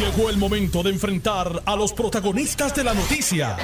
Llegó el momento de enfrentar a los protagonistas de la noticia.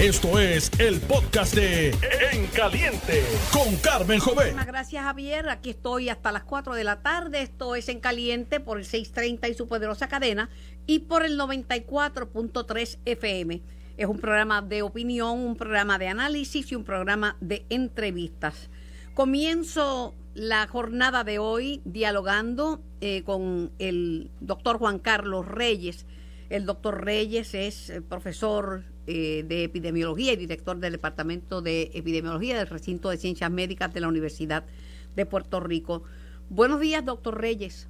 Esto es el podcast de En Caliente con Carmen Jovet. Muchísimas gracias Javier, aquí estoy hasta las 4 de la tarde, esto es En Caliente por el 630 y su poderosa cadena y por el 94.3 FM. Es un programa de opinión, un programa de análisis y un programa de entrevistas. Comienzo la jornada de hoy dialogando eh, con el doctor Juan Carlos Reyes. El doctor Reyes es eh, profesor eh, de epidemiología y director del Departamento de Epidemiología del Recinto de Ciencias Médicas de la Universidad de Puerto Rico. Buenos días, doctor Reyes.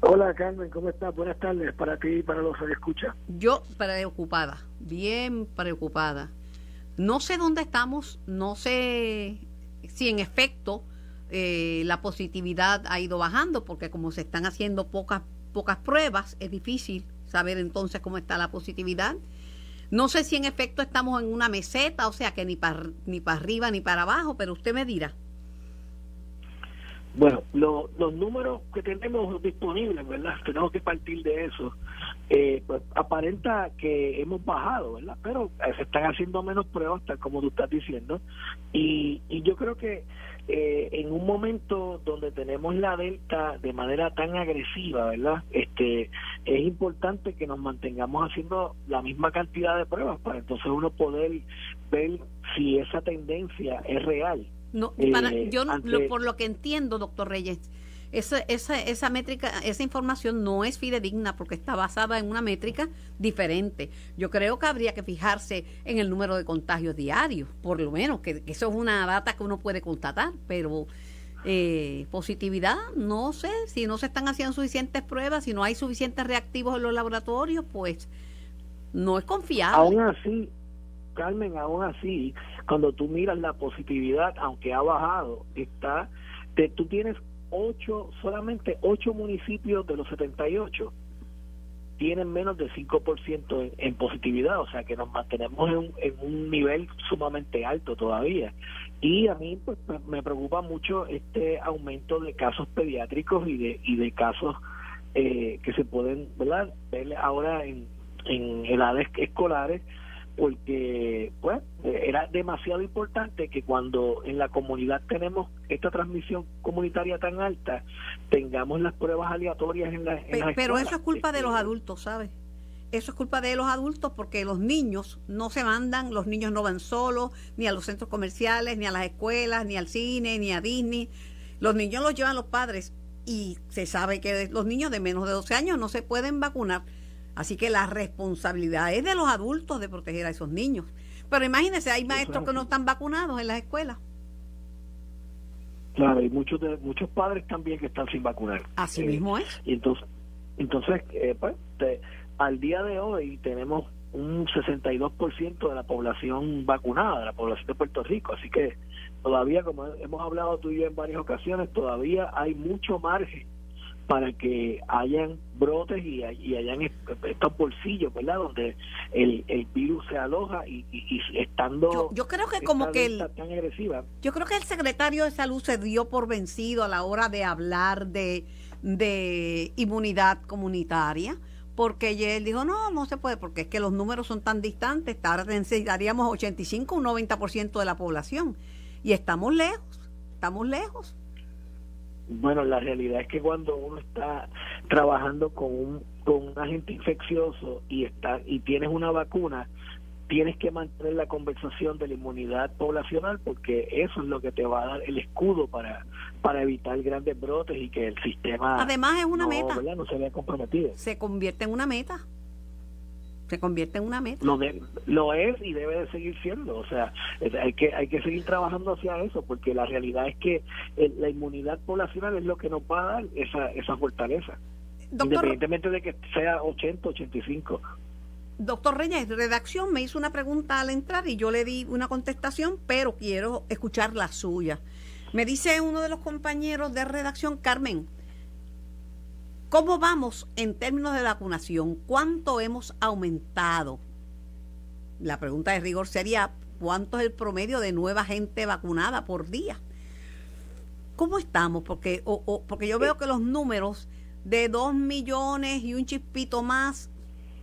Hola Carmen, ¿cómo estás? Buenas tardes para ti y para los que escuchan. Yo preocupada, bien preocupada. No sé dónde estamos, no sé si en efecto eh, la positividad ha ido bajando, porque como se están haciendo pocas, pocas pruebas, es difícil saber entonces cómo está la positividad. No sé si en efecto estamos en una meseta, o sea que ni para ni para arriba ni para abajo, pero usted me dirá. Bueno, los números que tenemos disponibles, ¿verdad? Tenemos que partir de eso. Eh, pues aparenta que hemos bajado, ¿verdad? Pero eh, se están haciendo menos pruebas, tal como tú estás diciendo. Y, y yo creo que eh, en un momento donde tenemos la delta de manera tan agresiva, ¿verdad? Este es importante que nos mantengamos haciendo la misma cantidad de pruebas para entonces uno poder ver si esa tendencia es real. No, para, eh, yo por lo que entiendo, doctor Reyes, esa, esa, esa métrica, esa información no es fidedigna porque está basada en una métrica diferente. Yo creo que habría que fijarse en el número de contagios diarios, por lo menos, que, eso es una data que uno puede constatar, pero eh, positividad, no sé, si no se están haciendo suficientes pruebas, si no hay suficientes reactivos en los laboratorios, pues no es confiable. Aún así, Carmen, aún así, cuando tú miras la positividad, aunque ha bajado, está, te, tú tienes ocho, solamente ocho municipios de los 78 tienen menos del 5% en, en positividad, o sea que nos mantenemos en, en, un nivel sumamente alto todavía. Y a mí pues me preocupa mucho este aumento de casos pediátricos y de y de casos eh, que se pueden ¿verdad? ver ahora en, en edades escolares porque pues era demasiado importante que cuando en la comunidad tenemos esta transmisión comunitaria tan alta tengamos las pruebas aleatorias en la pero, pero eso es culpa de los este, adultos sabes eso es culpa de los adultos porque los niños no se mandan, los niños no van solos, ni a los centros comerciales, ni a las escuelas, ni al cine, ni a Disney. Los niños los llevan los padres y se sabe que los niños de menos de 12 años no se pueden vacunar. Así que la responsabilidad es de los adultos de proteger a esos niños. Pero imagínense, hay maestros que no están vacunados en las escuelas. Claro, y muchos de, muchos padres también que están sin vacunar. Así eh, mismo es. Y entonces, entonces eh, pues, al día de hoy tenemos un 62% de la población vacunada, de la población de Puerto Rico. Así que todavía, como hemos hablado tú y yo en varias ocasiones, todavía hay mucho margen para que hayan brotes y, y hayan estos bolsillos, ¿verdad? Donde el, el virus se aloja y, y, estando... Yo, creo que como que el... Tan agresiva. Yo creo que el secretario de Salud se dio por vencido a la hora de hablar de, de inmunidad comunitaria porque él dijo, no, no se puede, porque es que los números son tan distantes, ahora necesitaríamos 85, un 90% de la población, y estamos lejos, estamos lejos. Bueno, la realidad es que cuando uno está trabajando con un, con un agente infeccioso y está y tienes una vacuna, tienes que mantener la conversación de la inmunidad poblacional porque eso es lo que te va a dar el escudo para para evitar grandes brotes y que el sistema además es una meta. no se vea comprometido. Se convierte en una meta se convierte en una meta. Lo, lo es y debe de seguir siendo, o sea, hay que hay que seguir trabajando hacia eso porque la realidad es que la inmunidad poblacional es lo que nos va a dar esa esa fortaleza. independientemente de que sea 80, 85. Doctor Reyes, redacción me hizo una pregunta al entrar y yo le di una contestación, pero quiero escuchar la suya. Me dice uno de los compañeros de redacción, Carmen, ¿Cómo vamos en términos de vacunación? ¿Cuánto hemos aumentado? La pregunta de rigor sería, ¿cuánto es el promedio de nueva gente vacunada por día? ¿Cómo estamos? Porque, o, porque yo veo que los números de 2 millones y un chispito más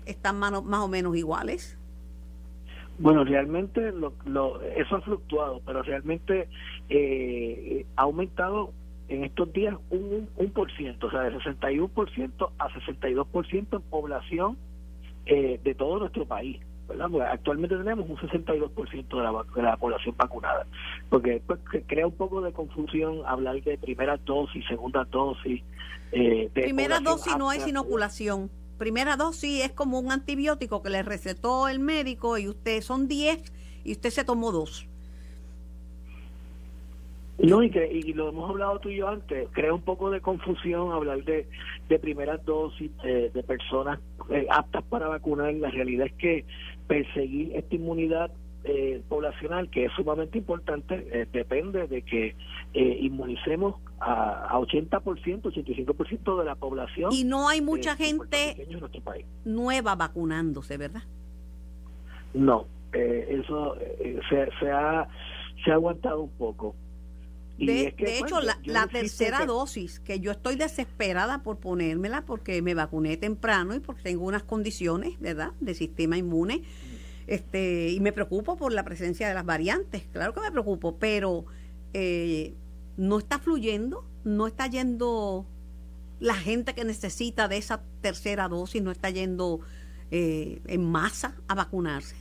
están más, o menos iguales. Bueno, realmente lo, eso ha fluctuado, pero realmente eh, ha aumentado en estos días un, un por ciento, o sea, de 61% a 62% en población eh, de todo nuestro país. ¿verdad? actualmente tenemos un 62% de la, de la población vacunada, porque pues, crea un poco de confusión hablar de primera dosis, segunda dosis. Eh, primera dosis no es inoculación. Primera dosis es como un antibiótico que le recetó el médico y usted son 10 y usted se tomó dos. No, y, que, y lo hemos hablado tú y yo antes, crea un poco de confusión hablar de, de primeras dosis de, personas eh, aptas para vacunar. La realidad es que perseguir esta inmunidad eh, poblacional, que es sumamente importante, eh, depende de que inmunicemos a, a 80%, 85% de la población. Y no hay mucha gente nueva vacunándose, ¿verdad? No, eso se, se, ha, se ha aguantado un poco. De, hecho, la, la tercera dosis, que yo estoy desesperada por ponérmela porque me vacuné temprano y porque tengo unas condiciones, ¿verdad?, de sistema inmune. Este, y me preocupo por la presencia de las variantes, claro que me preocupo, pero eh, no está fluyendo, no está yendo la gente que necesita de esa tercera dosis, no está yendo eh, en masa a vacunarse.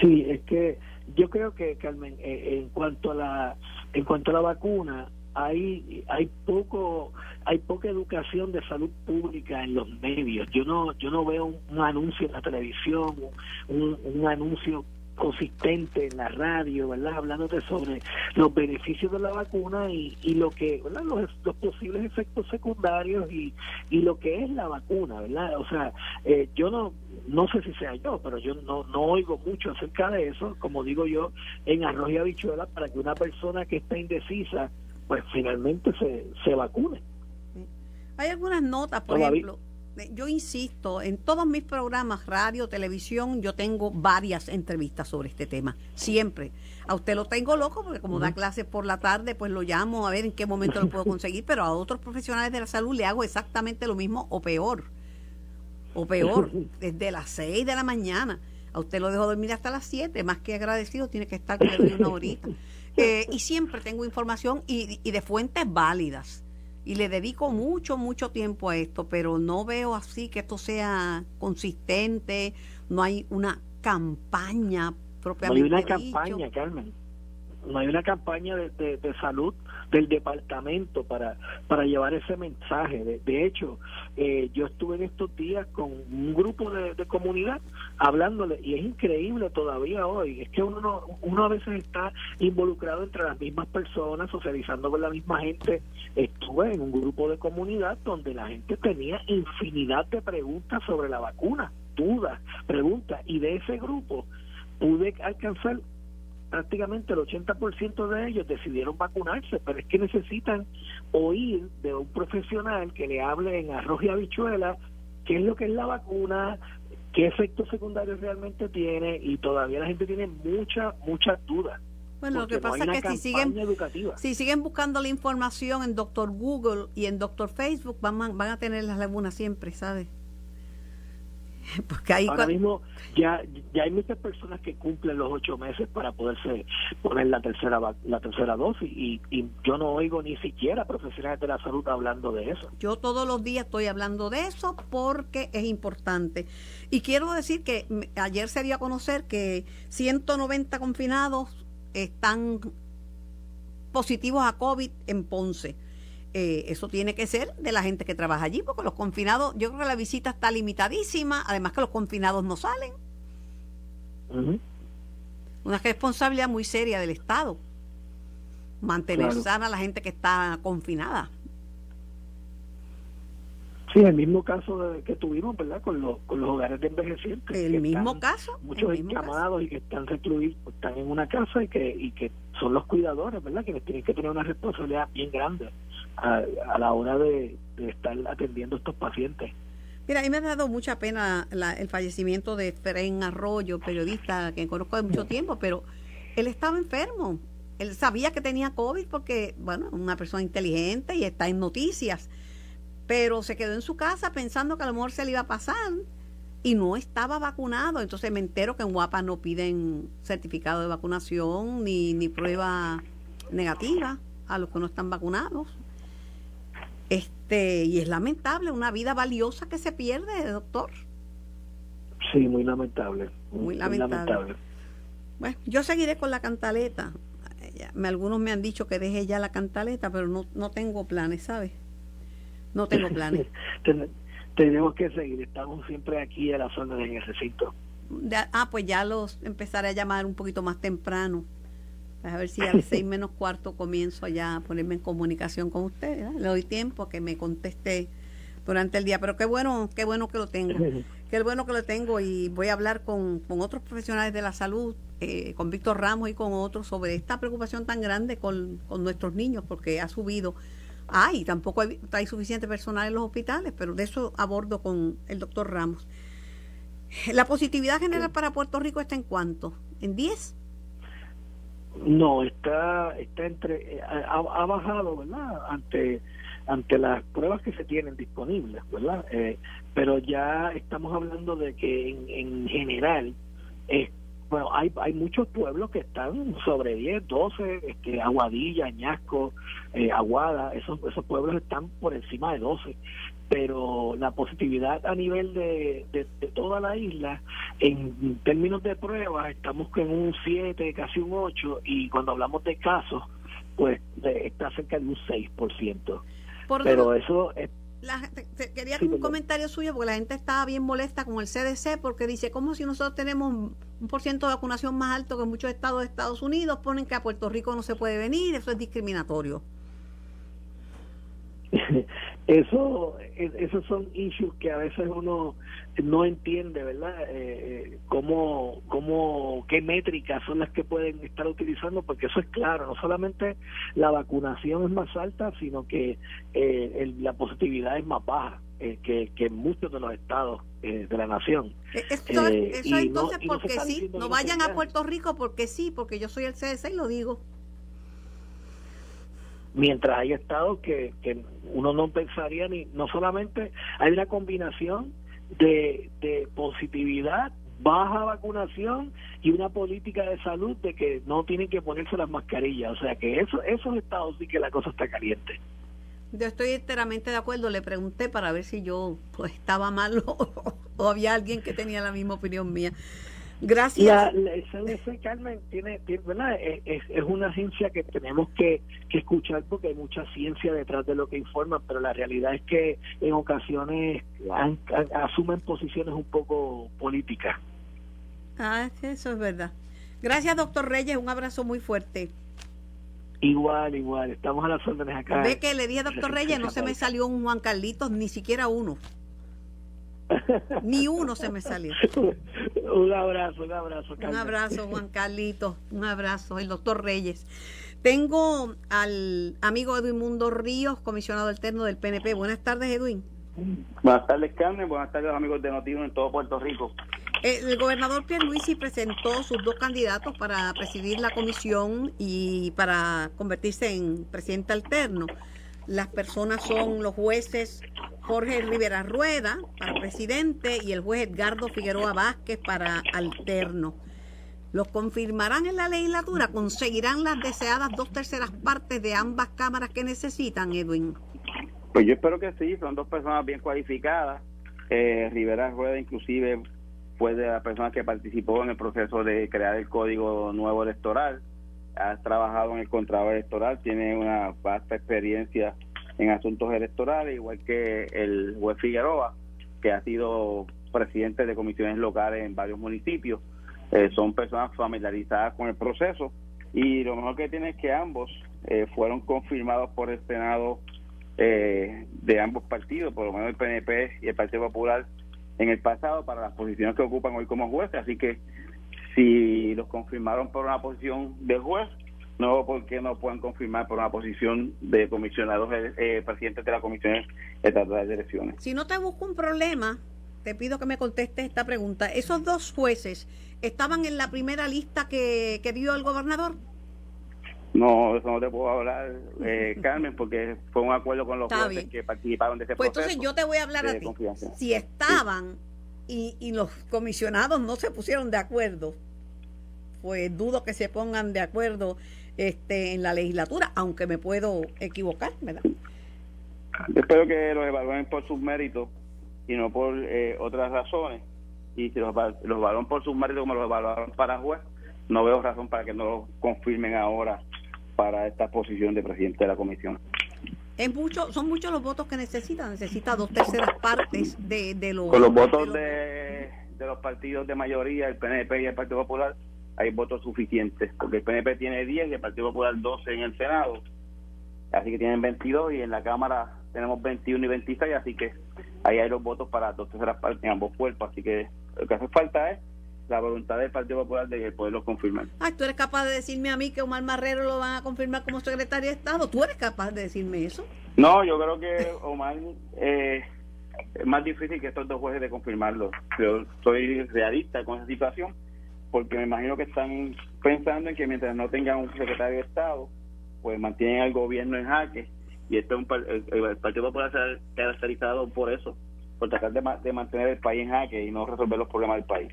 Sí, es que yo creo que Carmen eh, en cuanto a la en cuanto a la vacuna hay hay poco hay poca educación de salud pública en los medios. Yo no yo no veo un, anuncio en la televisión un, un anuncio consistente en la radio, ¿verdad? Hablándote sobre los beneficios de la vacuna y, y lo que, ¿verdad? Los, los posibles efectos secundarios y, y lo que es la vacuna, ¿verdad? O sea, eh, yo no no sé si sea yo, pero yo no, no oigo mucho acerca de eso, como digo yo, en arroz y habichuela, para que una persona que está indecisa, pues finalmente se, se vacune. Hay algunas notas, por ejemplo, yo insisto, en todos mis programas, radio, televisión, yo tengo varias entrevistas sobre este tema, siempre. A usted lo tengo loco porque como da clases por la tarde, pues lo llamo a ver en qué momento lo puedo conseguir, pero a otros profesionales de la salud le hago exactamente lo mismo o peor. O peor, desde las 6 de la mañana. A usted lo dejo dormir hasta las 7, más que agradecido, tiene que estar que le doy una horita. Eh, y siempre tengo información y, y de fuentes válidas y le dedico mucho, mucho tiempo a esto, pero no veo así que esto sea consistente, no hay una campaña propiamente. No hay una campaña, Carmen. No hay una campaña de, de salud del departamento para, para llevar ese mensaje. De, hecho, eh, yo estuve en estos días con un grupo de, comunidad hablándole y es increíble todavía hoy. Es que uno, uno a veces está involucrado entre las mismas personas, socializando con la misma gente. Estuve en un grupo de comunidad donde la gente tenía infinidad de preguntas sobre la vacuna, dudas, preguntas, y de ese grupo pude alcanzar prácticamente el 80% de ellos decidieron vacunarse, pero es que necesitan oír de un profesional que le hable en arroz y habichuela qué es lo que es la vacuna, qué efectos secundarios realmente tiene y todavía la gente tiene muchas, muchas dudas. Bueno, lo que pasa es que si siguen, si siguen buscando la información en Doctor Google y en Doctor Facebook, van, van a tener las lagunas siempre, ¿sabes? Porque Ahora mismo ya, ya hay muchas personas que cumplen los ocho meses para poderse poner la tercera la tercera dosis y, y yo no oigo ni siquiera profesionales de la salud hablando de eso. Yo todos los días estoy hablando de eso porque es importante. Y quiero decir que ayer se dio a conocer que 190 confinados están positivos a COVID en Ponce eh, eso tiene que ser de la gente que trabaja allí, porque los confinados, yo creo que la visita está limitadísima, además que los confinados no salen. Una responsabilidad muy seria del Estado, mantener sana a la gente que está confinada. Sí, el mismo caso que tuvimos, ¿verdad? Con los, con los hogares de envejecientes. El mismo caso. Muchos llamados y que están recluidos, están en una casa y que, y que son los cuidadores, ¿verdad? Que tienen que tener una responsabilidad bien grande a, la hora de, estar atendiendo a estos pacientes. Mira, a mí me ha dado mucha pena el fallecimiento de Fren Arroyo, periodista que conozco de mucho tiempo, pero él estaba enfermo Él sabía que tenía COVID porque, bueno, una persona inteligente y está en noticias, pero se quedó en su casa pensando que a lo mejor se le iba a pasar y no estaba vacunado. Entonces me entero que en Guapa no piden certificado de vacunación ni, ni prueba negativa a los que no están vacunados. Este, y es lamentable, una vida valiosa que se pierde, doctor. Sí, muy lamentable. Muy, lamentable. Bueno, yo seguiré con la cantaleta. Algunos me han dicho que deje ya la cantaleta, pero no, no tengo planes, ¿sabes? No tengo planes. Tenemos que seguir, estamos siempre aquí a la zona en el recinto. ah, pues ya los empezaré a llamar un poquito más temprano. A ver si a las seis menos cuarto comienzo ya a ponerme en comunicación con usted. Le doy tiempo a que me conteste durante el día. Pero qué bueno, qué bueno que lo tengo. Qué bueno que lo tengo y voy a hablar con, con otros profesionales de la salud, eh, con Víctor Ramos y con otros, sobre esta preocupación tan grande con, con nuestros niños, porque ha subido. Hay, tampoco hay, hay, suficiente personal en los hospitales, pero de eso abordo con el doctor Ramos. ¿La positividad general para Puerto Rico está en cuánto? ¿En 10? No, está, está entre, eh, ha, ha bajado, ¿verdad? Ante ante las pruebas que se tienen disponibles, ¿verdad? Eh, pero ya estamos hablando de que en, en general, bueno, hay, hay muchos pueblos que están sobre 10, 12, este, Aguadilla, Añasco, eh, Aguada, esos, esos pueblos están por encima de 12 pero la positividad a nivel de, de, toda la isla, en términos de pruebas, estamos con un 7, casi un 8, y cuando hablamos de casos, pues está cerca de un 6% pero eso es quería un comentario suyo porque la gente estaba bien molesta con el CDC porque dice, como si nosotros tenemos un por ciento de vacunación más alto que muchos estados de Estados Unidos, ponen que a Puerto Rico no se puede venir, eso es discriminatorio. eso esos son issues que a veces uno no entiende verdad eh, cómo cómo qué métricas son las que pueden estar utilizando porque eso es claro no solamente la vacunación es más alta sino que eh, la positividad es más baja eh, que, que en muchos de los estados de la nación. Eso, eso entonces porque sí no vayan a Puerto Rico porque sí porque yo soy el CDC y lo digo mientras hay estados que, uno no pensaría ni, no solamente hay una combinación de, de positividad, baja vacunación y una política de salud de que no tienen que ponerse las mascarillas, o sea que eso, esos estados sí que la cosa está caliente. Yo estoy enteramente de acuerdo. Le pregunté para ver si yo pues, estaba mal o había alguien que tenía la misma opinión mía. Gracias. La, el CDC, Carmen, tiene, ¿verdad? Es, es, una ciencia que tenemos que, que, escuchar porque hay mucha ciencia detrás de lo que informa, pero la realidad es que en ocasiones asumen posiciones un poco políticas. Ah, eso es verdad. Gracias, doctor Reyes. Un abrazo muy fuerte. Igual, igual. Estamos a las órdenes acá. Ve que le dije a doctor Reyes, no se me salió un Juan Carlitos, ni siquiera uno. Ni uno se me salió. un abrazo, un abrazo. Un abrazo, Juan Carlito. Un abrazo, el doctor Reyes. Tengo al amigo Edwin Mundo Ríos, comisionado alterno del PNP. Buenas tardes, Edwin. Buenas tardes, Carmen. Buenas tardes, amigos de Noticiero en todo Puerto Rico. El gobernador Pierluisi presentó sus dos candidatos para presidir la comisión y para convertirse en presidente alterno. Las personas son los jueces Jorge Rivera Rueda para presidente y el juez Edgardo Figueroa Vázquez para alterno. ¿Los confirmarán en la legislatura? ¿Conseguirán las deseadas dos terceras partes de ambas cámaras que necesitan, Edwin? Pues yo espero que sí, son dos personas bien cualificadas. Eh, Rivera Rueda inclusive fue de la persona que participó en el proceso de crear el código nuevo electoral. Ha trabajado en el contrato electoral, tiene una vasta experiencia en asuntos electorales, igual que el juez Figueroa, que ha sido presidente de comisiones locales en varios municipios. Eh, son personas familiarizadas con el proceso y lo mejor que tiene es que ambos eh, fueron confirmados por el Senado eh, de ambos partidos, por lo menos el PNP y el Partido Popular en el pasado para las posiciones que ocupan hoy como jueces, así que si los confirmaron por una posición de juez, no porque no puedan confirmar por una posición de comisionados eh, eh, presidentes de la Comisión Estatal de Elecciones. Si no te busco un problema, te pido que me contestes esta pregunta. ¿Esos dos jueces estaban en la primera lista que, que dio el gobernador? No, eso no te puedo hablar, eh, Carmen, porque fue un acuerdo con los jueces que participaron de ese pues proceso. Pues entonces yo te voy a hablar a ti. Si estaban y, y los comisionados no se pusieron de acuerdo, pues dudo que se pongan de acuerdo este, en la legislatura, aunque me puedo equivocar, ¿verdad? Espero que los evalúen por sus méritos y no por eh, otras razones. Y si los, los evalúan por sus méritos como los evaluaron para juez, no veo razón para que no lo confirmen ahora para esta posición de presidente de la comisión. Es mucho, son muchos los votos que necesita, necesita dos terceras partes de, de los... Con los votos de, de, los partidos de mayoría, el PNP y el Partido Popular, hay votos suficientes, porque el PNP tiene 10 y el Partido Popular 12 en el Senado, así que tienen 22 y en la Cámara tenemos 21 y 26, así que ahí hay los votos para dos terceras partes en ambos cuerpos, así que lo que hace falta es la voluntad del Partido Popular de poderlo confirmar. Ah, tú eres capaz de decirme a mí que Omar Marrero lo van a confirmar como secretario de Estado. ¿Tú eres capaz de decirme eso? No, yo creo que Omar eh, es más difícil que estos dos jueces de confirmarlo. Yo soy realista con esa situación porque me imagino que están pensando en que mientras no tengan un secretario de Estado, pues mantienen al gobierno en jaque y este es un, el, Partido Popular se ha caracterizado por eso, por tratar de, de mantener el país en jaque y no resolver los problemas del país.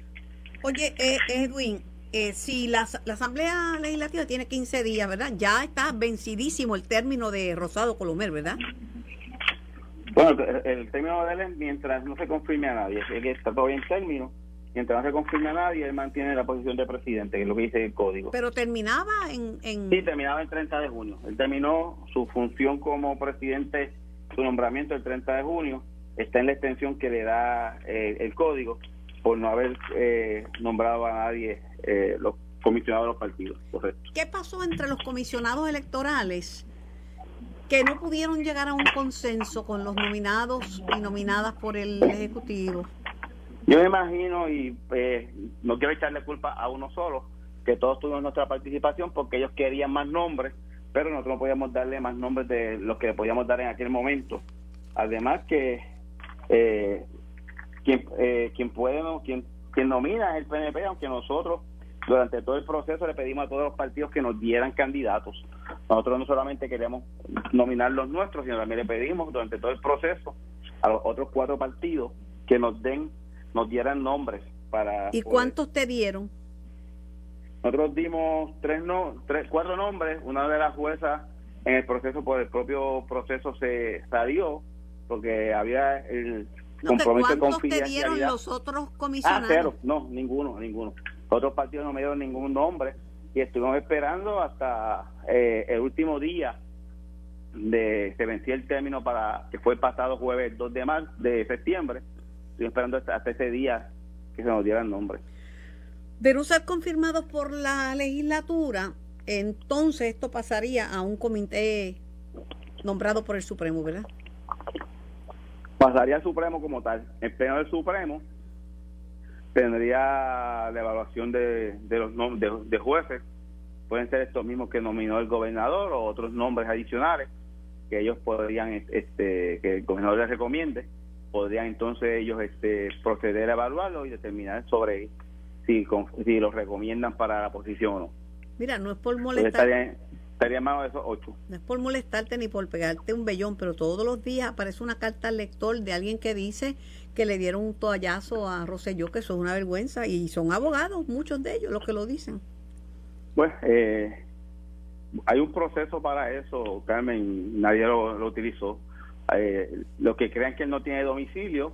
Oye, eh, Edwin, eh, si la, Asamblea Legislativa tiene 15 días, ¿verdad? Ya está vencidísimo el término de Rosado Colomer, ¿verdad? Bueno, el, término de él mientras no se confirme a nadie, es que está todavía en término, mientras no se confirme a nadie, él mantiene la posición de presidente, que es lo que dice el código. Pero terminaba en... en... Sí, terminaba el 30 de junio. Él terminó su función como presidente, su nombramiento el 30 de junio, está en la extensión que le da eh, el código por no haber eh, nombrado a nadie eh, los comisionados de los partidos. Correcto. ¿Qué pasó entre los comisionados electorales que no pudieron llegar a un consenso con los nominados y nominadas por el Ejecutivo? Yo me imagino, y eh, no quiero echarle culpa a uno solo, que todos tuvimos nuestra participación porque ellos querían más nombres, pero nosotros no podíamos darle más nombres de los que podíamos dar en aquel momento. Además que eh, quien, eh, quien puede, quien, nomina es el PNP, aunque nosotros durante todo el proceso le pedimos a todos los partidos que nos dieran candidatos. Nosotros no solamente queremos nominar los nuestros, sino también le pedimos durante todo el proceso a los otros cuatro partidos que nos den, nos dieran nombres para. ¿Y cuántos te dieron? Nosotros dimos tres no, tres, cuatro nombres. Una de las juezas en el proceso por el propio proceso se salió porque había el ¿Cuántos te dieron los otros comisionados? Ah, cero, no, ninguno, ninguno. Otros partidos no me dieron ningún nombre y estuvimos esperando hasta eh, el último día de se vencía el término para que fue el pasado jueves 2 de marzo de septiembre. Estoy esperando hasta, ese día que se nos diera el nombre. De no ser confirmados por la legislatura, entonces esto pasaría a un comité nombrado por el Supremo, ¿verdad? pasaría al Supremo como tal. El pleno del Supremo tendría la evaluación de, de los de, de jueces, pueden ser estos mismos que nominó el gobernador o otros nombres adicionales que ellos podrían, este, que el gobernador les recomiende, podrían entonces ellos este, proceder a evaluarlo y determinar sobre si, si los recomiendan para la posición o no. Mira, no es por molestar. Estaría más de esos ocho. No es por molestarte ni por pegarte un vellón, pero todos los días aparece una carta al lector de alguien que dice que le dieron un toallazo a Rosselló, que eso es una vergüenza, y son abogados, muchos de ellos, los que lo dicen. Pues eh, hay un proceso para eso, Carmen, nadie lo, utilizó. Eh, los que crean que él no tiene domicilio,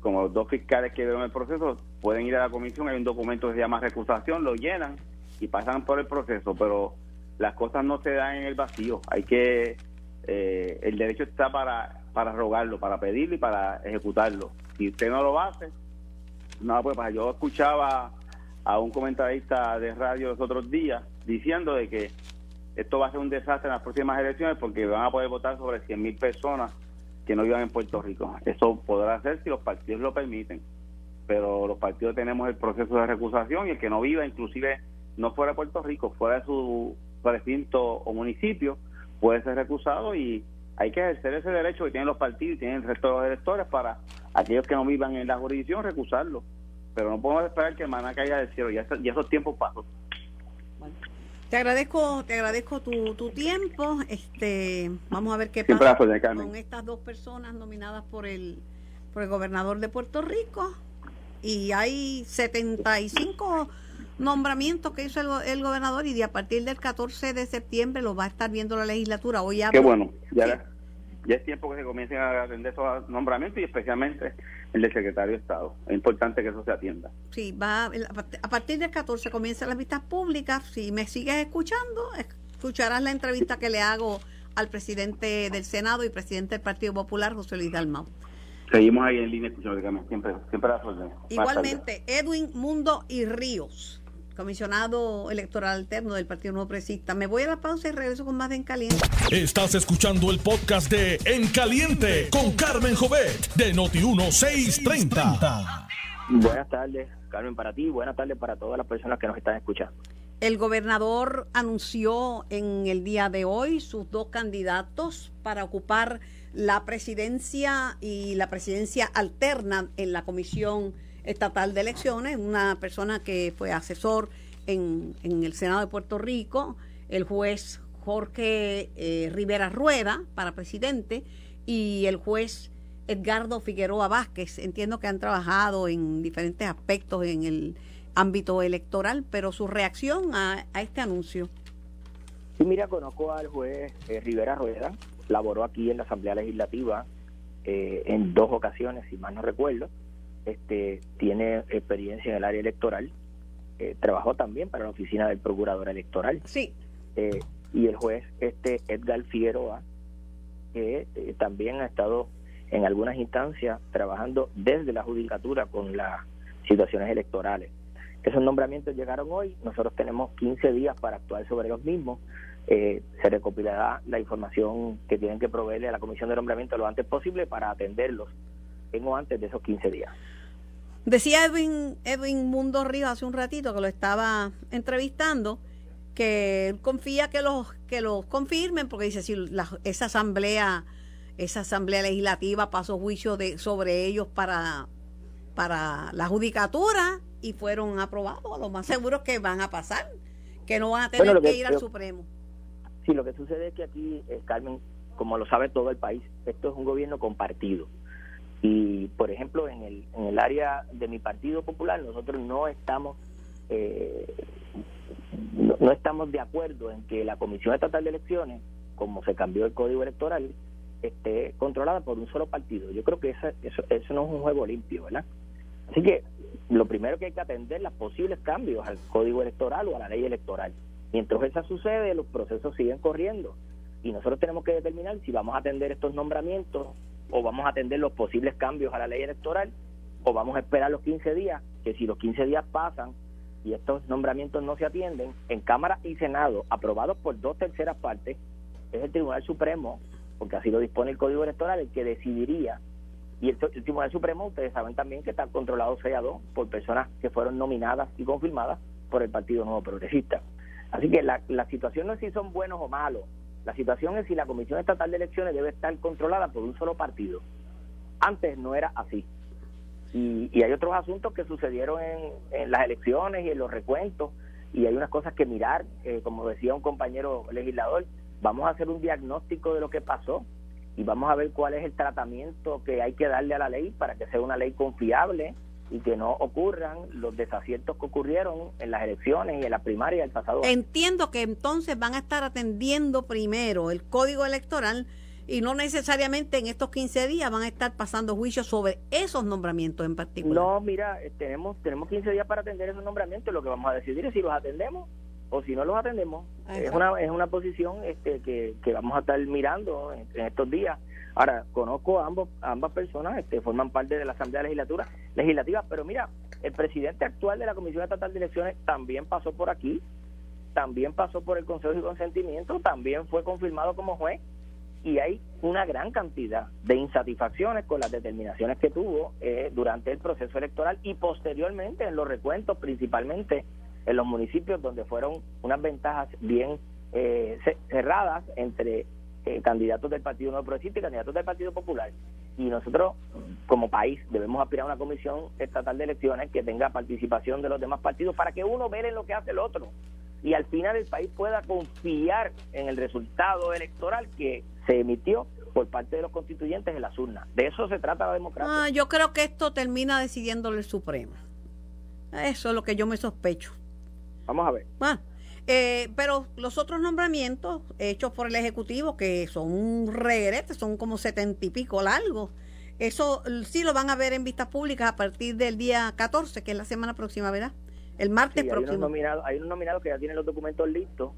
como los dos fiscales que vieron el proceso, pueden ir a la comisión, hay un documento que se llama recusación, lo llenan y pasan por el proceso, pero las cosas no se dan en el vacío, hay que, eh, el derecho está para, para rogarlo, para pedirlo y para ejecutarlo. Si usted no lo hace, no pues Yo escuchaba a un comentarista de radio los otros días diciendo de que esto va a ser un desastre en las próximas elecciones porque van a poder votar sobre 100 mil personas que no vivan en Puerto Rico. Eso podrá ser si los partidos lo permiten, pero los partidos tenemos el proceso de recusación y el que no viva, inclusive no fuera de Puerto Rico, fuera de su recinto o municipio, puede ser recusado y hay que ejercer ese derecho que tienen los partidos y tienen el resto de los electores para aquellos que no vivan en la jurisdicción recusarlo. Pero no podemos esperar que el maná caiga del cielo, ya, ya esos tiempos pasos. Te agradezco, te agradezco tu, tu tiempo. Este, vamos a ver qué pasa con estas dos personas nominadas por el por el gobernador de Puerto Rico y hay 75 nombramientos que hizo el, gobernador y de a partir del 14 de septiembre lo va a estar viendo la legislatura. Hoy Qué bueno, ya, ya es tiempo que se comiencen a atender esos nombramientos y especialmente el del secretario de Estado. Es importante que eso se atienda. Sí, va a partir del 14 comienzan las vistas públicas. Si me sigues escuchando, escucharás la entrevista que le hago al presidente del Senado y presidente del Partido Popular, José Luis Dalmau. Seguimos ahí en línea escuchando, siempre, siempre la Igualmente, Edwin Mundo y Ríos, comisionado electoral alterno del Partido Nuevo Progresista. Me voy a la pausa y regreso con más de En Caliente. Estás escuchando el podcast de En Caliente con Carmen Jovet de Noti1630. Buenas tardes, Carmen, para ti. Buenas tardes para todas las personas que nos están escuchando. El gobernador anunció en el día de hoy sus dos candidatos para ocupar la presidencia y la presidencia alterna en la Comisión Estatal de Elecciones, una persona que fue asesor en, el Senado de Puerto Rico, el juez Jorge eh, Rivera Rueda para presidente y el juez Edgardo Figueroa Vázquez. Entiendo que han trabajado en diferentes aspectos en el ámbito electoral, pero su reacción a, este anuncio. Sí, mira, conozco al juez eh, Rivera Rueda, laboró aquí en la Asamblea Legislativa eh, en dos ocasiones, si mal no recuerdo. Este, tiene experiencia en el área electoral. Eh, trabajó también para la oficina del procurador electoral. Sí. Eh, y el juez este Edgar Figueroa, que también ha estado en algunas instancias trabajando desde la judicatura con las situaciones electorales. Esos nombramientos llegaron hoy, nosotros tenemos 15 días para actuar sobre los mismos eh, se recopilará la información que tienen que proveerle a la comisión de nombramiento lo antes posible para atenderlos en o antes de esos 15 días. Decía Edwin, Edwin Mundo Ríos hace un ratito que lo estaba entrevistando que él confía que los que los confirmen porque dice si esa asamblea esa asamblea legislativa pasó juicio de sobre ellos para para la judicatura y fueron aprobados lo más seguro es que van a pasar que no van a tener que, ir al Supremo Sí, lo que sucede es que aquí, eh, Carmen, como lo sabe todo el país, esto es un gobierno compartido. Y, por ejemplo, en el, en el área de mi Partido Popular, nosotros no estamos eh, no, estamos de acuerdo en que la Comisión Estatal de Elecciones, como se cambió el código electoral, esté controlada por un solo partido. Yo creo que eso, eso, eso no es un juego limpio, ¿verdad? Así que lo primero que hay que atender los posibles cambios al código electoral o a la ley electoral. Mientras eso sucede, los procesos siguen corriendo y nosotros tenemos que determinar si vamos a atender estos nombramientos o vamos a atender los posibles cambios a la ley electoral o vamos a esperar los 15 días, que si los 15 días pasan y estos nombramientos no se atienden, en Cámara y Senado, aprobados por dos terceras partes, es el Tribunal Supremo, porque así lo dispone el Código Electoral, el que decidiría. Y el, Tribunal Supremo, ustedes saben también que está controlado 6 a 2 por personas que fueron nominadas y confirmadas por el Partido Nuevo Progresista. Así que la, la situación no es si son buenos o malos, la situación es si la Comisión Estatal de Elecciones debe estar controlada por un solo partido. Antes no era así. Y, hay otros asuntos que sucedieron en, en, las elecciones y en los recuentos, y hay unas cosas que mirar, eh, como decía un compañero legislador, vamos a hacer un diagnóstico de lo que pasó y vamos a ver cuál es el tratamiento que hay que darle a la ley para que sea una ley confiable, y que no ocurran los desaciertos que ocurrieron en las elecciones y en la primaria del pasado. Entiendo que entonces van a estar atendiendo primero el código electoral y no necesariamente en estos 15 días van a estar pasando juicios sobre esos nombramientos en particular. No, mira, eh, tenemos tenemos 15 días para atender esos nombramientos, lo que vamos a decidir es si los atendemos o si no los atendemos. Es una es una posición este que, que vamos a estar mirando en estos días Ahora, conozco a, ambos, ambas personas, este, forman parte de la Asamblea Legislatura, Legislativa, pero mira, el presidente actual de la Comisión Estatal de Elecciones también pasó por aquí, también pasó por el Consejo de Consentimiento, también fue confirmado como juez y hay una gran cantidad de insatisfacciones con las determinaciones que tuvo eh, durante el proceso electoral y posteriormente en los recuentos, principalmente en los municipios donde fueron unas ventajas bien eh, cerradas entre eh, candidatos del Partido Nuevo Progresista y candidatos del Partido Popular. Y nosotros, como país, debemos aspirar a una comisión estatal de elecciones que tenga participación de los demás partidos para que uno vele lo que hace el otro. y al final el país pueda confiar en el resultado electoral que se emitió por parte de los constituyentes en las urnas. De eso se trata la democracia. Ah, yo creo que esto termina decidiéndole el Supremo. Eso es lo que yo me sospecho. Vamos a ver. Bueno, eh, pero los otros nombramientos hechos por el Ejecutivo, que son un regrete, son como setenta y pico largos, eso sí lo van a ver en vistas públicas a partir del día 14, que es la semana próxima, ¿verdad? El martes Sí, hay próximo. unos, nominados, hay unos nominados que ya tienen los documentos listos.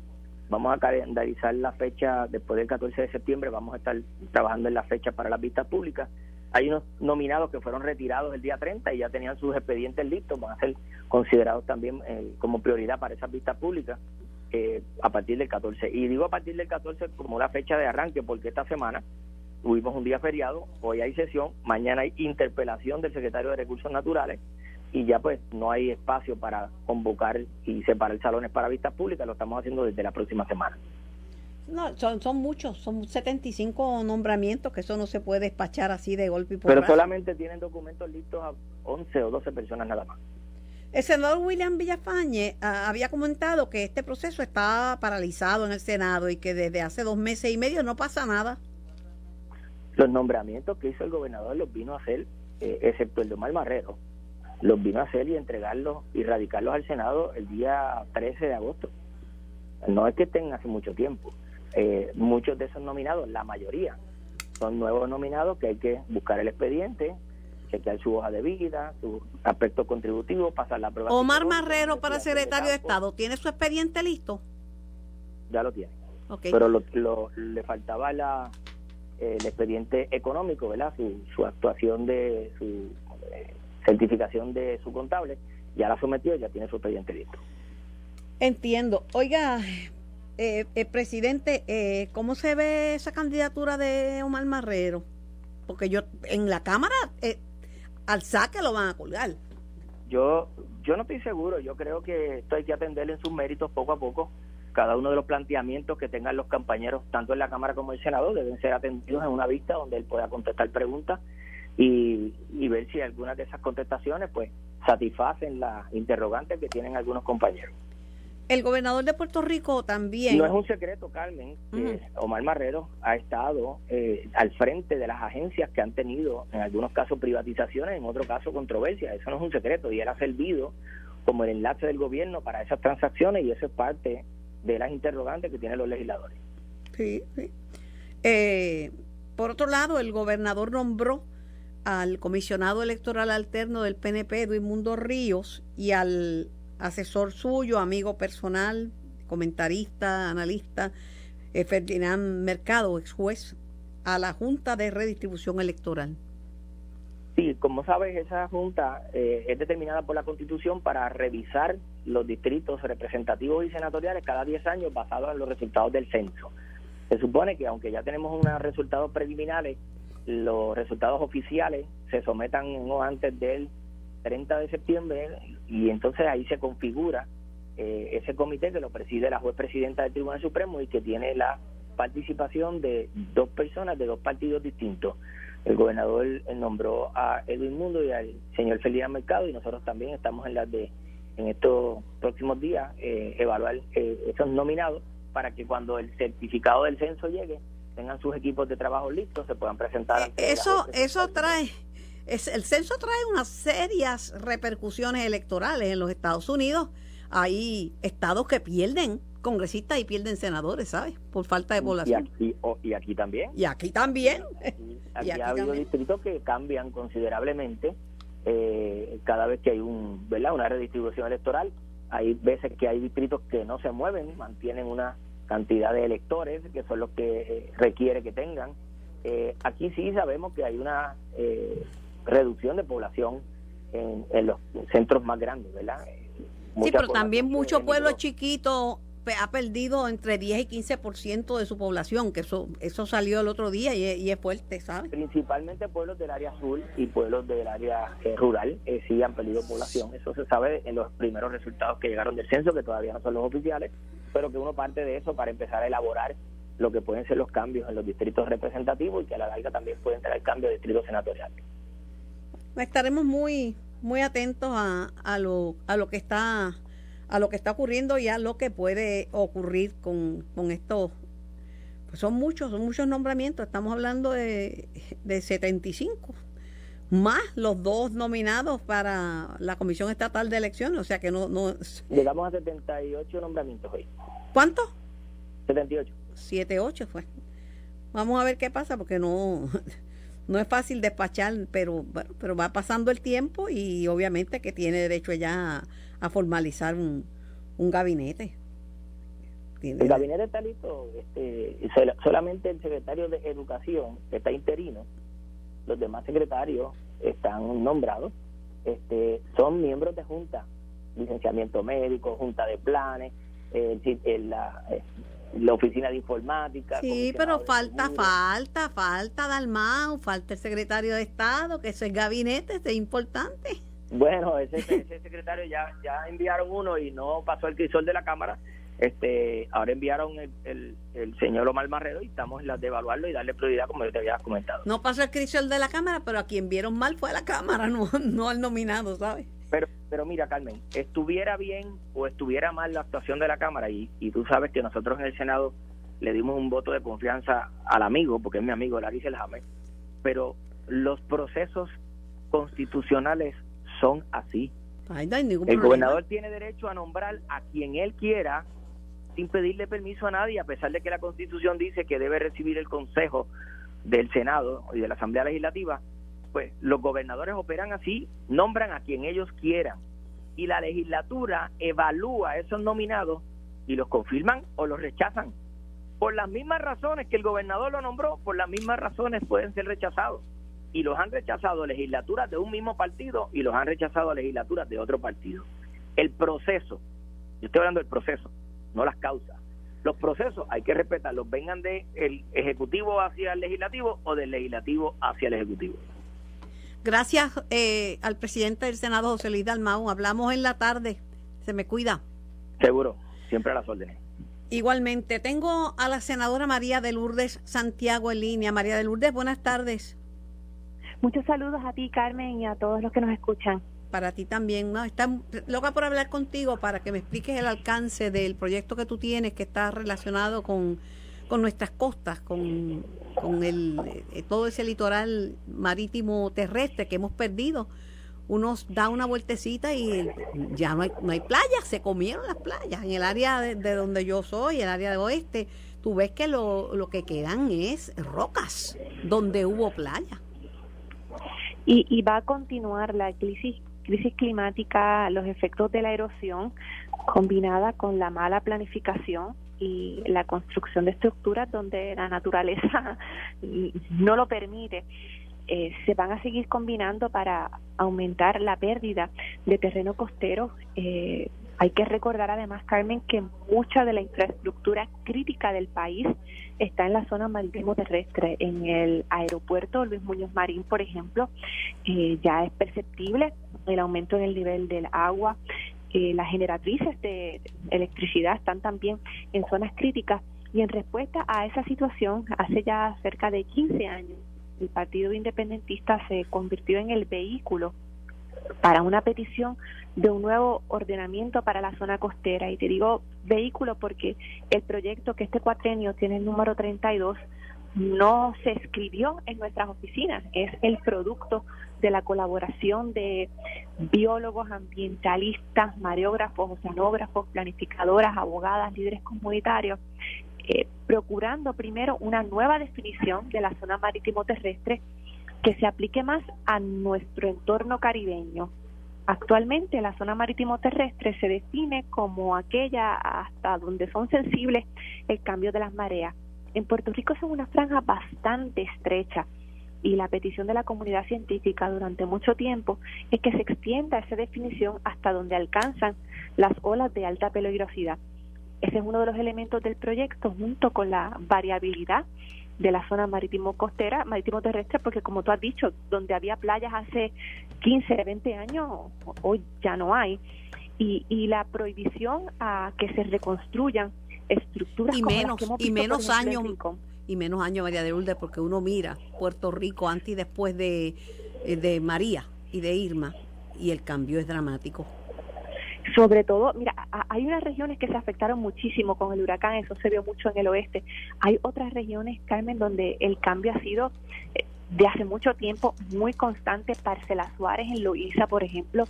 Vamos a calendarizar la fecha después del 14 de septiembre. Vamos a estar trabajando en la fecha para las vistas públicas. Hay unos nominados que fueron retirados el día 30 y ya tenían sus expedientes listos. Van a ser considerados también eh, como prioridad para esas vistas públicas eh, a partir del 14. Y digo a partir del 14 como la fecha de arranque, porque esta semana tuvimos un día feriado, hoy hay sesión, mañana hay interpelación del secretario de Recursos Naturales y ya pues no hay espacio para convocar y separar salones para vistas públicas, lo estamos haciendo desde la próxima semana. No, son, son muchos, son 75 nombramientos, que eso no se puede despachar así de golpe y Pero porrazo. solamente tienen documentos listos a 11 o 12 personas nada más. El senador William Villafañe ah, había comentado que este proceso está paralizado en el Senado y que desde hace dos meses y medio no pasa nada. Los nombramientos que hizo el gobernador los vino a hacer, eh, excepto el de Omar Marrero, los vino a hacer y entregarlos y radicarlos al Senado el día 13 de agosto. No es que estén hace mucho tiempo. Eh, muchos de esos nominados, la mayoría, son nuevos nominados que hay que buscar el expediente, chequear su hoja de vida, su aspecto contributivo, pasar la prueba. Omar Marrero para secretario de Estado, ¿tiene su expediente listo? Ya lo tiene. Pero lo, lo- le faltaba la el expediente económico, ¿verdad? Su, su actuación de su eh, certificación de su contable, ya la sometió, ya tiene su expediente listo. Entiendo. Oiga, eh, eh, presidente, eh, ¿cómo se ve esa candidatura de Omar Marrero? Porque yo en la Cámara eh, al saque lo van a colgar. Yo yo no estoy seguro, yo creo que esto hay que atenderle en sus méritos poco a poco. Cada uno de los planteamientos que tengan los compañeros, tanto en la Cámara como en el Senado, deben ser atendidos en una vista donde él pueda contestar preguntas y, y ver si algunas de esas contestaciones pues satisfacen las interrogantes que tienen algunos compañeros. El gobernador de Puerto Rico también. No es un secreto, Carmen, que Omar Marrero ha estado eh, al frente de las agencias que han tenido, en algunos casos, privatizaciones, en otros casos, controversias. Eso no es un secreto y él ha servido como el enlace del gobierno para esas transacciones y eso es parte de las interrogantes que tienen los legisladores. Sí, sí. Eh, por otro lado, el gobernador nombró al comisionado electoral alterno del PNP, Edmundo Ríos, y al asesor suyo, amigo personal, comentarista, analista, eh, Ferdinand Mercado, ex juez, a la Junta de Redistribución Electoral. Sí, como sabes, esa junta eh, es determinada por la Constitución para revisar los distritos representativos y senatoriales cada 10 años basados en los resultados del censo. Se supone que aunque ya tenemos unos resultados preliminares, los resultados oficiales se sometan no antes del 30 de septiembre y entonces ahí se configura eh, ese comité que lo preside la juez presidenta del Tribunal Supremo y que tiene la participación de dos personas de dos partidos distintos. El gobernador eh, nombró a Edwin Mundo y al señor Ferdinand Mercado y nosotros también estamos en las de en estos próximos días eh, evaluar eh, esos nominados para que cuando el certificado del censo llegue tengan sus equipos de trabajo listos, se puedan presentar. la Eso, eso trae, es, el censo trae unas serias repercusiones electorales en los Estados Unidos. Hay estados que pierden congresistas y pierden senadores, ¿sabes? Por falta de y población. aquí, o- y aquí también. Y aquí también. Aquí, Y aquí aquí ha habido también. distritos que cambian considerablemente eh, cada vez que hay un, ¿verdad? una redistribución electoral. Hay veces que hay distritos que no se mueven, mantienen una cantidad de electores que son los que eh, requiere que tengan. Eh, aquí sí sabemos que hay una eh, reducción de población en, en los centros más grandes, ¿verdad? Sí, pero también muchos pueblos chiquitos ha perdido entre 10 y 15% de su población, que eso eso salió el otro día y es, y es fuerte, ¿sabes? principalmente pueblos del área sur y pueblos del área eh, rural eh, sí han perdido población. Eso se sabe en los primeros resultados que llegaron del censo, que todavía no son los oficiales, pero que uno parte de eso para empezar a elaborar lo que pueden ser los cambios en los distritos representativos y que a la larga también pueden traer cambios de distritos senatoriales. Estaremos muy muy atentos a, a lo a lo que está a lo que está ocurriendo y a lo que puede ocurrir con, con estos. Pues son muchos, son muchos nombramientos. Estamos hablando de, de 75, más los dos nominados para la Comisión Estatal de Elecciones. O sea que no. no Llegamos a 78 nombramientos hoy. ¿Cuánto? 78. 78 fue. Vamos a ver qué pasa porque no no es fácil despachar, pero bueno, pero va pasando el tiempo y obviamente que tiene derecho ya a, formalizar un, un gabinete. el gabinete está listo, este, solamente el secretario de Educación está interino, los demás secretarios están nombrados, este, son miembros de junta, licenciamiento médico, junta de planes, el, la, la oficina de informática. Sí, pero falta, falta, falta Dalmau, falta el secretario de Estado, que ese es gabinete, es importante. Bueno, ese, ese secretario ya, ya enviaron uno y no pasó el crisol de la Cámara. Este, ahora enviaron el, el, señor Omar Marrero y estamos en las de evaluarlo y darle prioridad como yo te había comentado. No pasó el crisol de la Cámara, pero a quien vieron mal fue a la Cámara, no, no al nominado, ¿sabes? Pero, pero mira, Carmen, estuviera bien o estuviera mal la actuación de la Cámara, y, y tú sabes que nosotros en el Senado le dimos un voto de confianza al amigo, porque es mi amigo, Larry Selhammer, pero los procesos constitucionales son así. el gobernador tiene derecho a nombrar a quien él quiera sin pedirle permiso a nadie, a pesar de que la Constitución dice que debe recibir el consejo del Senado y de la Asamblea Legislativa, pues los gobernadores operan así, nombran a quien ellos quieran y la legislatura evalúa esos nominados y los confirman o los rechazan. Por las mismas razones que el gobernador lo nombró, por las mismas razones pueden ser rechazados. Y los han rechazado legislaturas de un mismo partido y los han rechazado legislaturas de otro partido. El proceso, yo estoy hablando del proceso, no las causas. Los procesos hay que respetarlos, vengan del el ejecutivo hacia el legislativo o del legislativo hacia el ejecutivo. Gracias eh, al presidente del Senado, José Luis Dalmau. Hablamos en la tarde. Se me cuida. Seguro, siempre a las órdenes. Igualmente, tengo a la senadora María de Lourdes Santiago en línea. María de Lourdes, buenas tardes. Muchos saludos a ti, Carmen, y a todos los que nos escuchan. Para ti también, ¿no? Está loca por hablar contigo para que me expliques el alcance del proyecto que tú tienes que está relacionado con con nuestras costas, con, con el, eh, todo ese litoral marítimo terrestre que hemos perdido. Uno da una vueltecita y ya no hay, no hay playas, se comieron las playas. En el área de, donde yo soy, el área de oeste, tú ves que lo, lo que quedan es rocas donde hubo playa. Y, y va a continuar la crisis, crisis climática, los efectos de la erosión combinada con la mala planificación y la construcción de estructuras donde la naturaleza no lo permite. Eh, se van a seguir combinando para aumentar la pérdida de terreno costero. Eh, hay que recordar además, Carmen, que mucha de la infraestructura crítica del país está en la zona marítimo terrestre. En el aeropuerto Luis Muñoz Marín, por ejemplo, eh, ya es perceptible el aumento en el nivel del agua, las generatrices de electricidad están también en zonas críticas y en respuesta a esa situación, hace ya cerca de 15 años, el Partido Independentista se convirtió en el vehículo para una petición de un nuevo ordenamiento para la zona costera. Y te digo vehículo porque el proyecto que este cuatrenio tiene el número 32 no se escribió en nuestras oficinas, es el producto de la colaboración de biólogos, ambientalistas, mareógrafos, oceanógrafos, planificadoras, abogadas, líderes comunitarios, eh, procurando primero una nueva definición de la zona marítimo terrestre que se aplique más a nuestro entorno caribeño. Actualmente la zona marítimo terrestre se define como aquella hasta donde son sensibles el cambio de las mareas. En Puerto Rico son una franja bastante estrecha y la petición de la comunidad científica durante mucho tiempo es que se extienda esa definición hasta donde alcanzan las olas de alta peligrosidad. Ese es uno de los elementos del proyecto junto con la variabilidad de la zona marítimo costera, marítimo terrestre, porque como tú has dicho, donde había playas hace 15, 20 años, hoy ya no hay. Y, y la prohibición a que se reconstruyan estructuras y menos y menos años y menos años María de Lourdes porque uno mira Puerto Rico antes y después de, eh, de María y de Irma y el cambio es dramático. Sobre todo, mira, hay unas regiones que se afectaron muchísimo con el huracán, eso se vio mucho en el oeste. Hay otras regiones, Carmen, donde el cambio ha sido eh, de hace mucho tiempo muy constante. Parcela Suárez en Loíza, por ejemplo,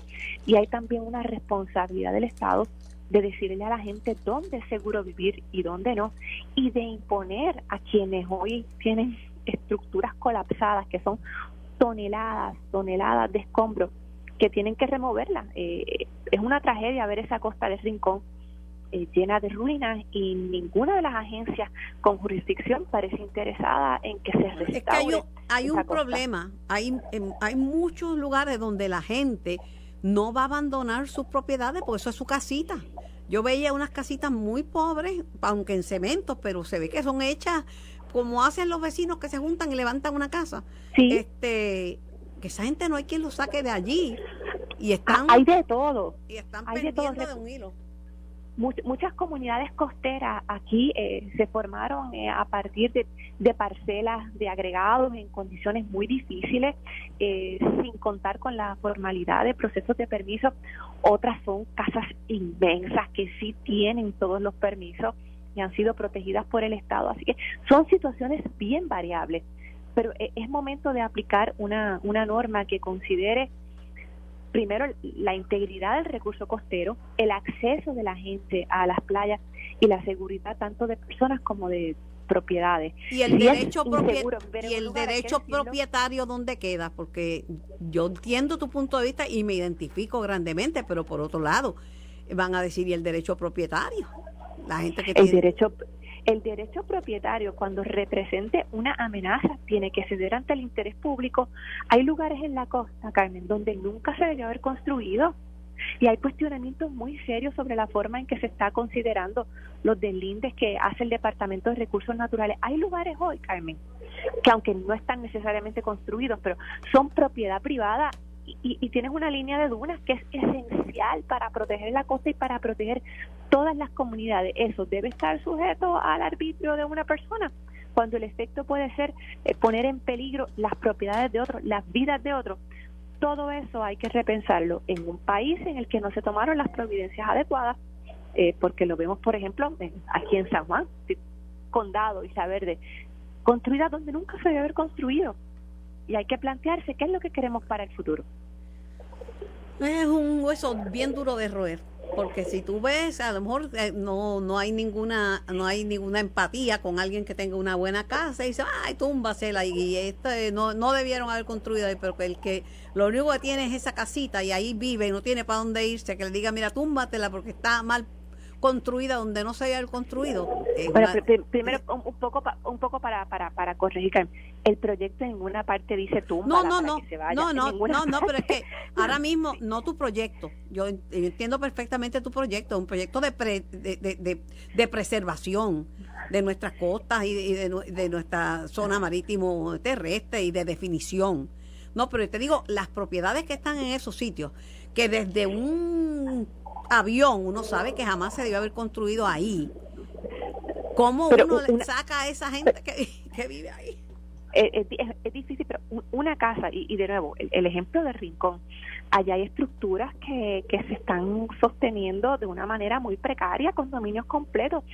y hay también una responsabilidad del Estado de decirle a la gente dónde es seguro vivir y dónde no, y de imponer a quienes hoy tienen estructuras colapsadas, que son toneladas, toneladas de escombros, que tienen que removerla. Eh, es una tragedia ver esa costa de Rincón eh, llena de ruinas y ninguna de las agencias con jurisdicción parece interesada en que se restaure. Es que hay un, hay un problema, hay, em, hay muchos lugares donde la gente no va a abandonar sus propiedades porque eso es su casita. Yo veía unas casitas muy pobres, aunque en cemento, pero se ve que son hechas como hacen los vecinos que se juntan y levantan una casa. Este, que esa gente no hay quien lo saque de allí. Y están hay de todo. y están pendiendo de, un hilo. Muchas comunidades costeras aquí eh, se formaron eh, a partir de, parcelas de agregados en condiciones muy difíciles, eh, sin contar con la formalidad de procesos de permiso. Otras son casas inmensas que sí tienen todos los permisos y han sido protegidas por el Estado. Así que son situaciones bien variables pero e, es momento de aplicar una, una norma que considere primero la integridad del recurso costero, el acceso de la gente a las playas y la seguridad tanto de personas como de propiedades. Y el derecho, y el derecho propietario, ¿dónde queda? Porque yo entiendo tu punto de vista y me identifico grandemente, pero por otro lado, van a decir, ¿y el derecho propietario? La gente que el derecho el derecho propietario, cuando represente una amenaza, tiene que ceder ante el interés público. Hay lugares en la costa, Carmen, donde nunca se debió haber construido. Y hay cuestionamientos muy serios sobre la forma en que se está considerando los deslindes que hace el Departamento de Recursos Naturales. Hay lugares hoy, Carmen, que aunque no están necesariamente construidos, pero son propiedad privada y, y, tienes una línea de dunas que es esencial para proteger la costa y para proteger todas las comunidades. Eso debe estar sujeto al arbitrio de una persona, cuando el efecto puede ser eh, poner en peligro las propiedades de otros, las vidas de otros. Todo eso hay que repensarlo en un país en el que no se tomaron las providencias adecuadas, eh, porque lo vemos, por ejemplo, aquí en San Juan, Condado, Isla Verde, construida donde nunca se debe haber construido y hay que plantearse qué es lo que queremos para el futuro. Es un hueso bien duro de roer, porque si tú ves, a lo mejor eh, no, no hay ninguna no hay ninguna empatía con alguien que tenga una buena casa y dice, ay, túmbasela y este, no, no debieron haber construido ahí, pero el que lo único que tiene es esa casita y ahí vive y no tiene para dónde irse, que le diga, mira, túmbatela porque está mal construida donde no se haya construido. Bueno, primero un, poco un poco para, para, para corregir, el proyecto en ninguna parte dice tú no, no, no, no, no, no, no, pero es que ahora mismo no tu proyecto. Yo entiendo perfectamente tu proyecto, un proyecto de, de, de, de, preservación de nuestras costas y, de, de nuestra zona marítimo terrestre y de definición. No, pero te digo, las propiedades que están en esos sitios, que desde un avión, uno sabe que jamás se debió haber construido ahí. ¿Cómo uno saca a esa gente que, vive ahí? Es, difícil, pero una casa, y, de nuevo, el, ejemplo de Rincón, allá hay estructuras que, que se están sosteniendo de una manera muy precaria, con dominios completos.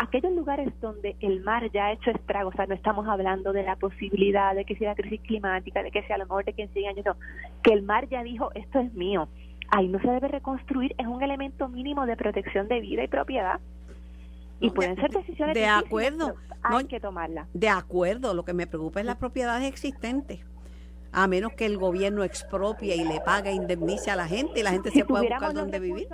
Aquellos lugares donde el mar ya ha hecho estragos, o sea, no estamos hablando de la posibilidad de que sea crisis climática, de que sea a lo mejor de 15 años, no, que el mar ya dijo, esto es mío ahí no se debe reconstruir, es un elemento mínimo de protección de vida y propiedad. Y pueden ser decisiones de acuerdo, hay que tomarla. De acuerdo, lo que me preocupa es las propiedades existentes. A menos que el gobierno expropie y le pague, indemnice a la gente y la gente se pueda buscar donde vivir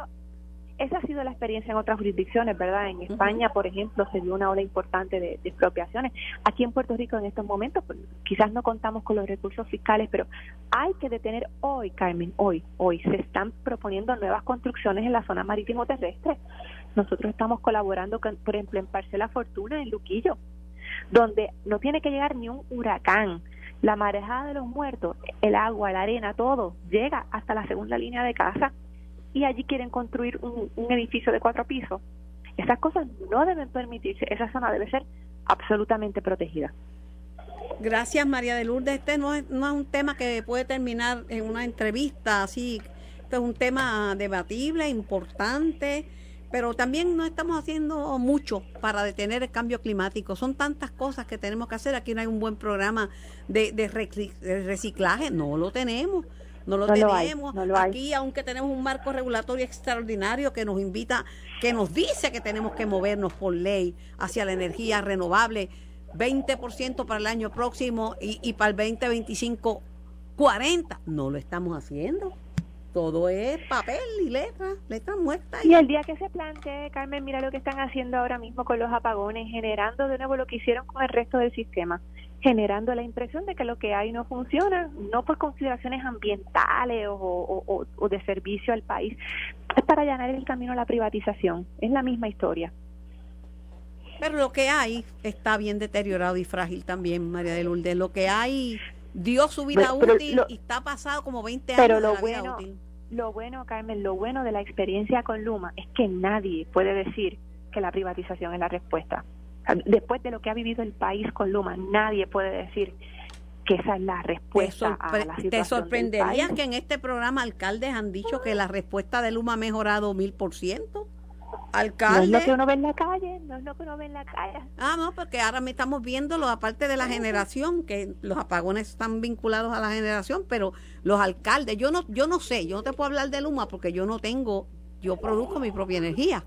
esa ha sido la experiencia en otras jurisdicciones, ¿verdad? En España, por ejemplo, se dio una ola importante de, expropiaciones. Aquí en Puerto Rico, en estos momentos, pues, quizás no contamos con los recursos fiscales, pero hay que detener hoy, Carmen, hoy, hoy, se están proponiendo nuevas construcciones en la zona marítimo terrestre. Nosotros estamos colaborando, con, por ejemplo, en Parcela Fortuna, en Luquillo, donde no tiene que llegar ni un huracán. La marejada de los muertos, el agua, la arena, todo, llega hasta la segunda línea de casa y allí quieren construir un, edificio de cuatro pisos. Esas cosas no deben permitirse, esa zona debe ser absolutamente protegida. Gracias María de Lourdes. Este no es, no es un tema que puede terminar en una entrevista así Esto es un tema debatible, importante, pero también no estamos haciendo mucho para detener el cambio climático. Son tantas cosas que tenemos que hacer. Aquí no hay un buen programa de, de reciclaje, no lo tenemos. No lo tenemos. Aquí, aunque tenemos un marco regulatorio extraordinario que nos invita, que nos dice que tenemos que movernos por ley hacia la energía renovable, 20% para el año próximo y, y para el 2025, 40%. No lo estamos haciendo todo es papel y letra, letra muerta. Y el día que se plantee, Carmen, mira lo que están haciendo ahora mismo con los apagones, generando de nuevo lo que hicieron con el resto del sistema, generando la impresión de que lo que hay no funciona, no por consideraciones ambientales o, o de servicio al país, es para allanar el camino a la privatización. Es la misma historia. Pero lo que hay está bien deteriorado y frágil también, María de Lourdes. Lo que hay dio su vida útil y está pasado como 20 años pero lo bueno, Lo bueno, Carmen, lo bueno de la experiencia con Luma es que nadie puede decir que la privatización es la respuesta. Después de lo que ha vivido el país con Luma, nadie puede decir que esa es la respuesta a la situación. ¿Te sorprendería que en este programa alcaldes han dicho que la respuesta de Luma ha mejorado mil por ciento? Alcalde. No es lo que uno ve en la calle, no es lo que uno ve en la calle. Ah, no, porque ahora me estamos viendo, aparte de la generación, que los apagones están vinculados a la generación, pero los alcaldes, yo no, yo no sé, yo no te puedo hablar de Luma porque yo no tengo, yo produzco mi propia energía.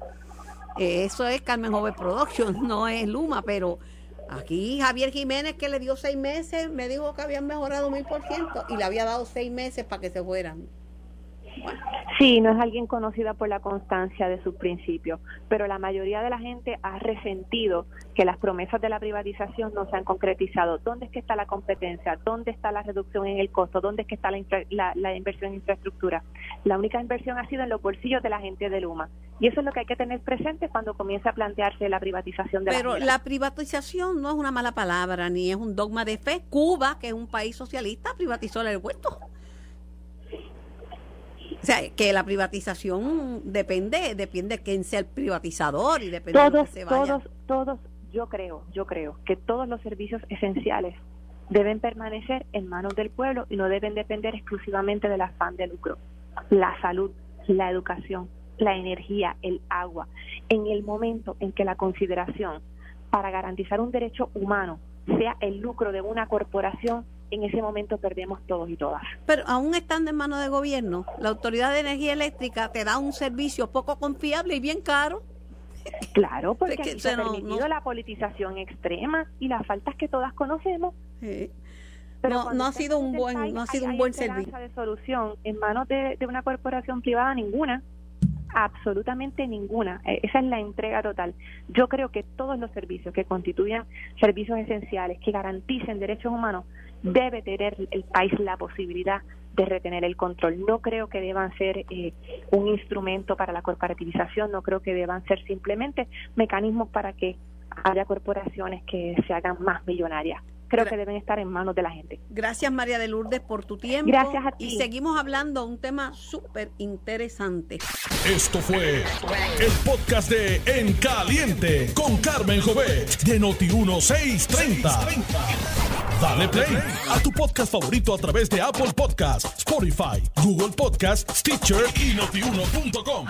Eh, eso es Carmen Joven Production, no es Luma, pero aquí Javier Jiménez que le dio seis meses, me dijo que habían mejorado mil por ciento y le había dado seis meses para que se fueran. Sí, no es alguien conocida por la constancia de sus principios, pero la mayoría de la gente ha resentido que las promesas de la privatización no se han concretizado. ¿Dónde es que está la competencia? ¿Dónde está la reducción en el costo? ¿Dónde es que está la, inversión en infraestructura? La única inversión ha sido en los bolsillos de la gente de Luma. Y eso es lo que hay que tener presente cuando comience a plantearse la privatización de Pero la, privatización no es una mala palabra, ni es un dogma de fe. Cuba, que es un país socialista, privatizó el aeropuerto. O sea, que la privatización depende, depende de quién sea el privatizador y depende todos, de que se vaya. Todos, todos, yo creo, yo creo que todos los servicios esenciales deben permanecer en manos del pueblo y no deben depender exclusivamente del afán de lucro. La salud, la educación, la energía, el agua. En el momento en que la consideración para garantizar un derecho humano sea el lucro de una corporación, en ese momento perdemos todos y todas. Pero aún estando en manos de gobierno, la Autoridad de Energía Eléctrica te da un servicio poco confiable y bien caro. Claro, porque se ha permitido la politización extrema y las faltas que todas conocemos. Pero no, ha sido un buen, no ha sido un buen servicio. de solución en manos de, de una corporación privada ninguna absolutamente ninguna. E, esa es la entrega total. Yo creo que todos los servicios que constituyan servicios esenciales, que garanticen derechos humanos, debe tener el país la posibilidad de retener el control. No creo que deban ser eh, un instrumento para la corporativización, no creo que deban ser simplemente mecanismos para que haya corporaciones que se hagan más millonarias creo que deben estar en manos de la gente. Gracias María de Lourdes por tu tiempo. Gracias a ti. Y seguimos hablando de un tema súper interesante. Esto fue el podcast de En Caliente con Carmen Jovet de Noti 1630. Dale play a tu podcast favorito a través de Apple Podcasts, Spotify, Google Podcasts, Stitcher y notiuno.com.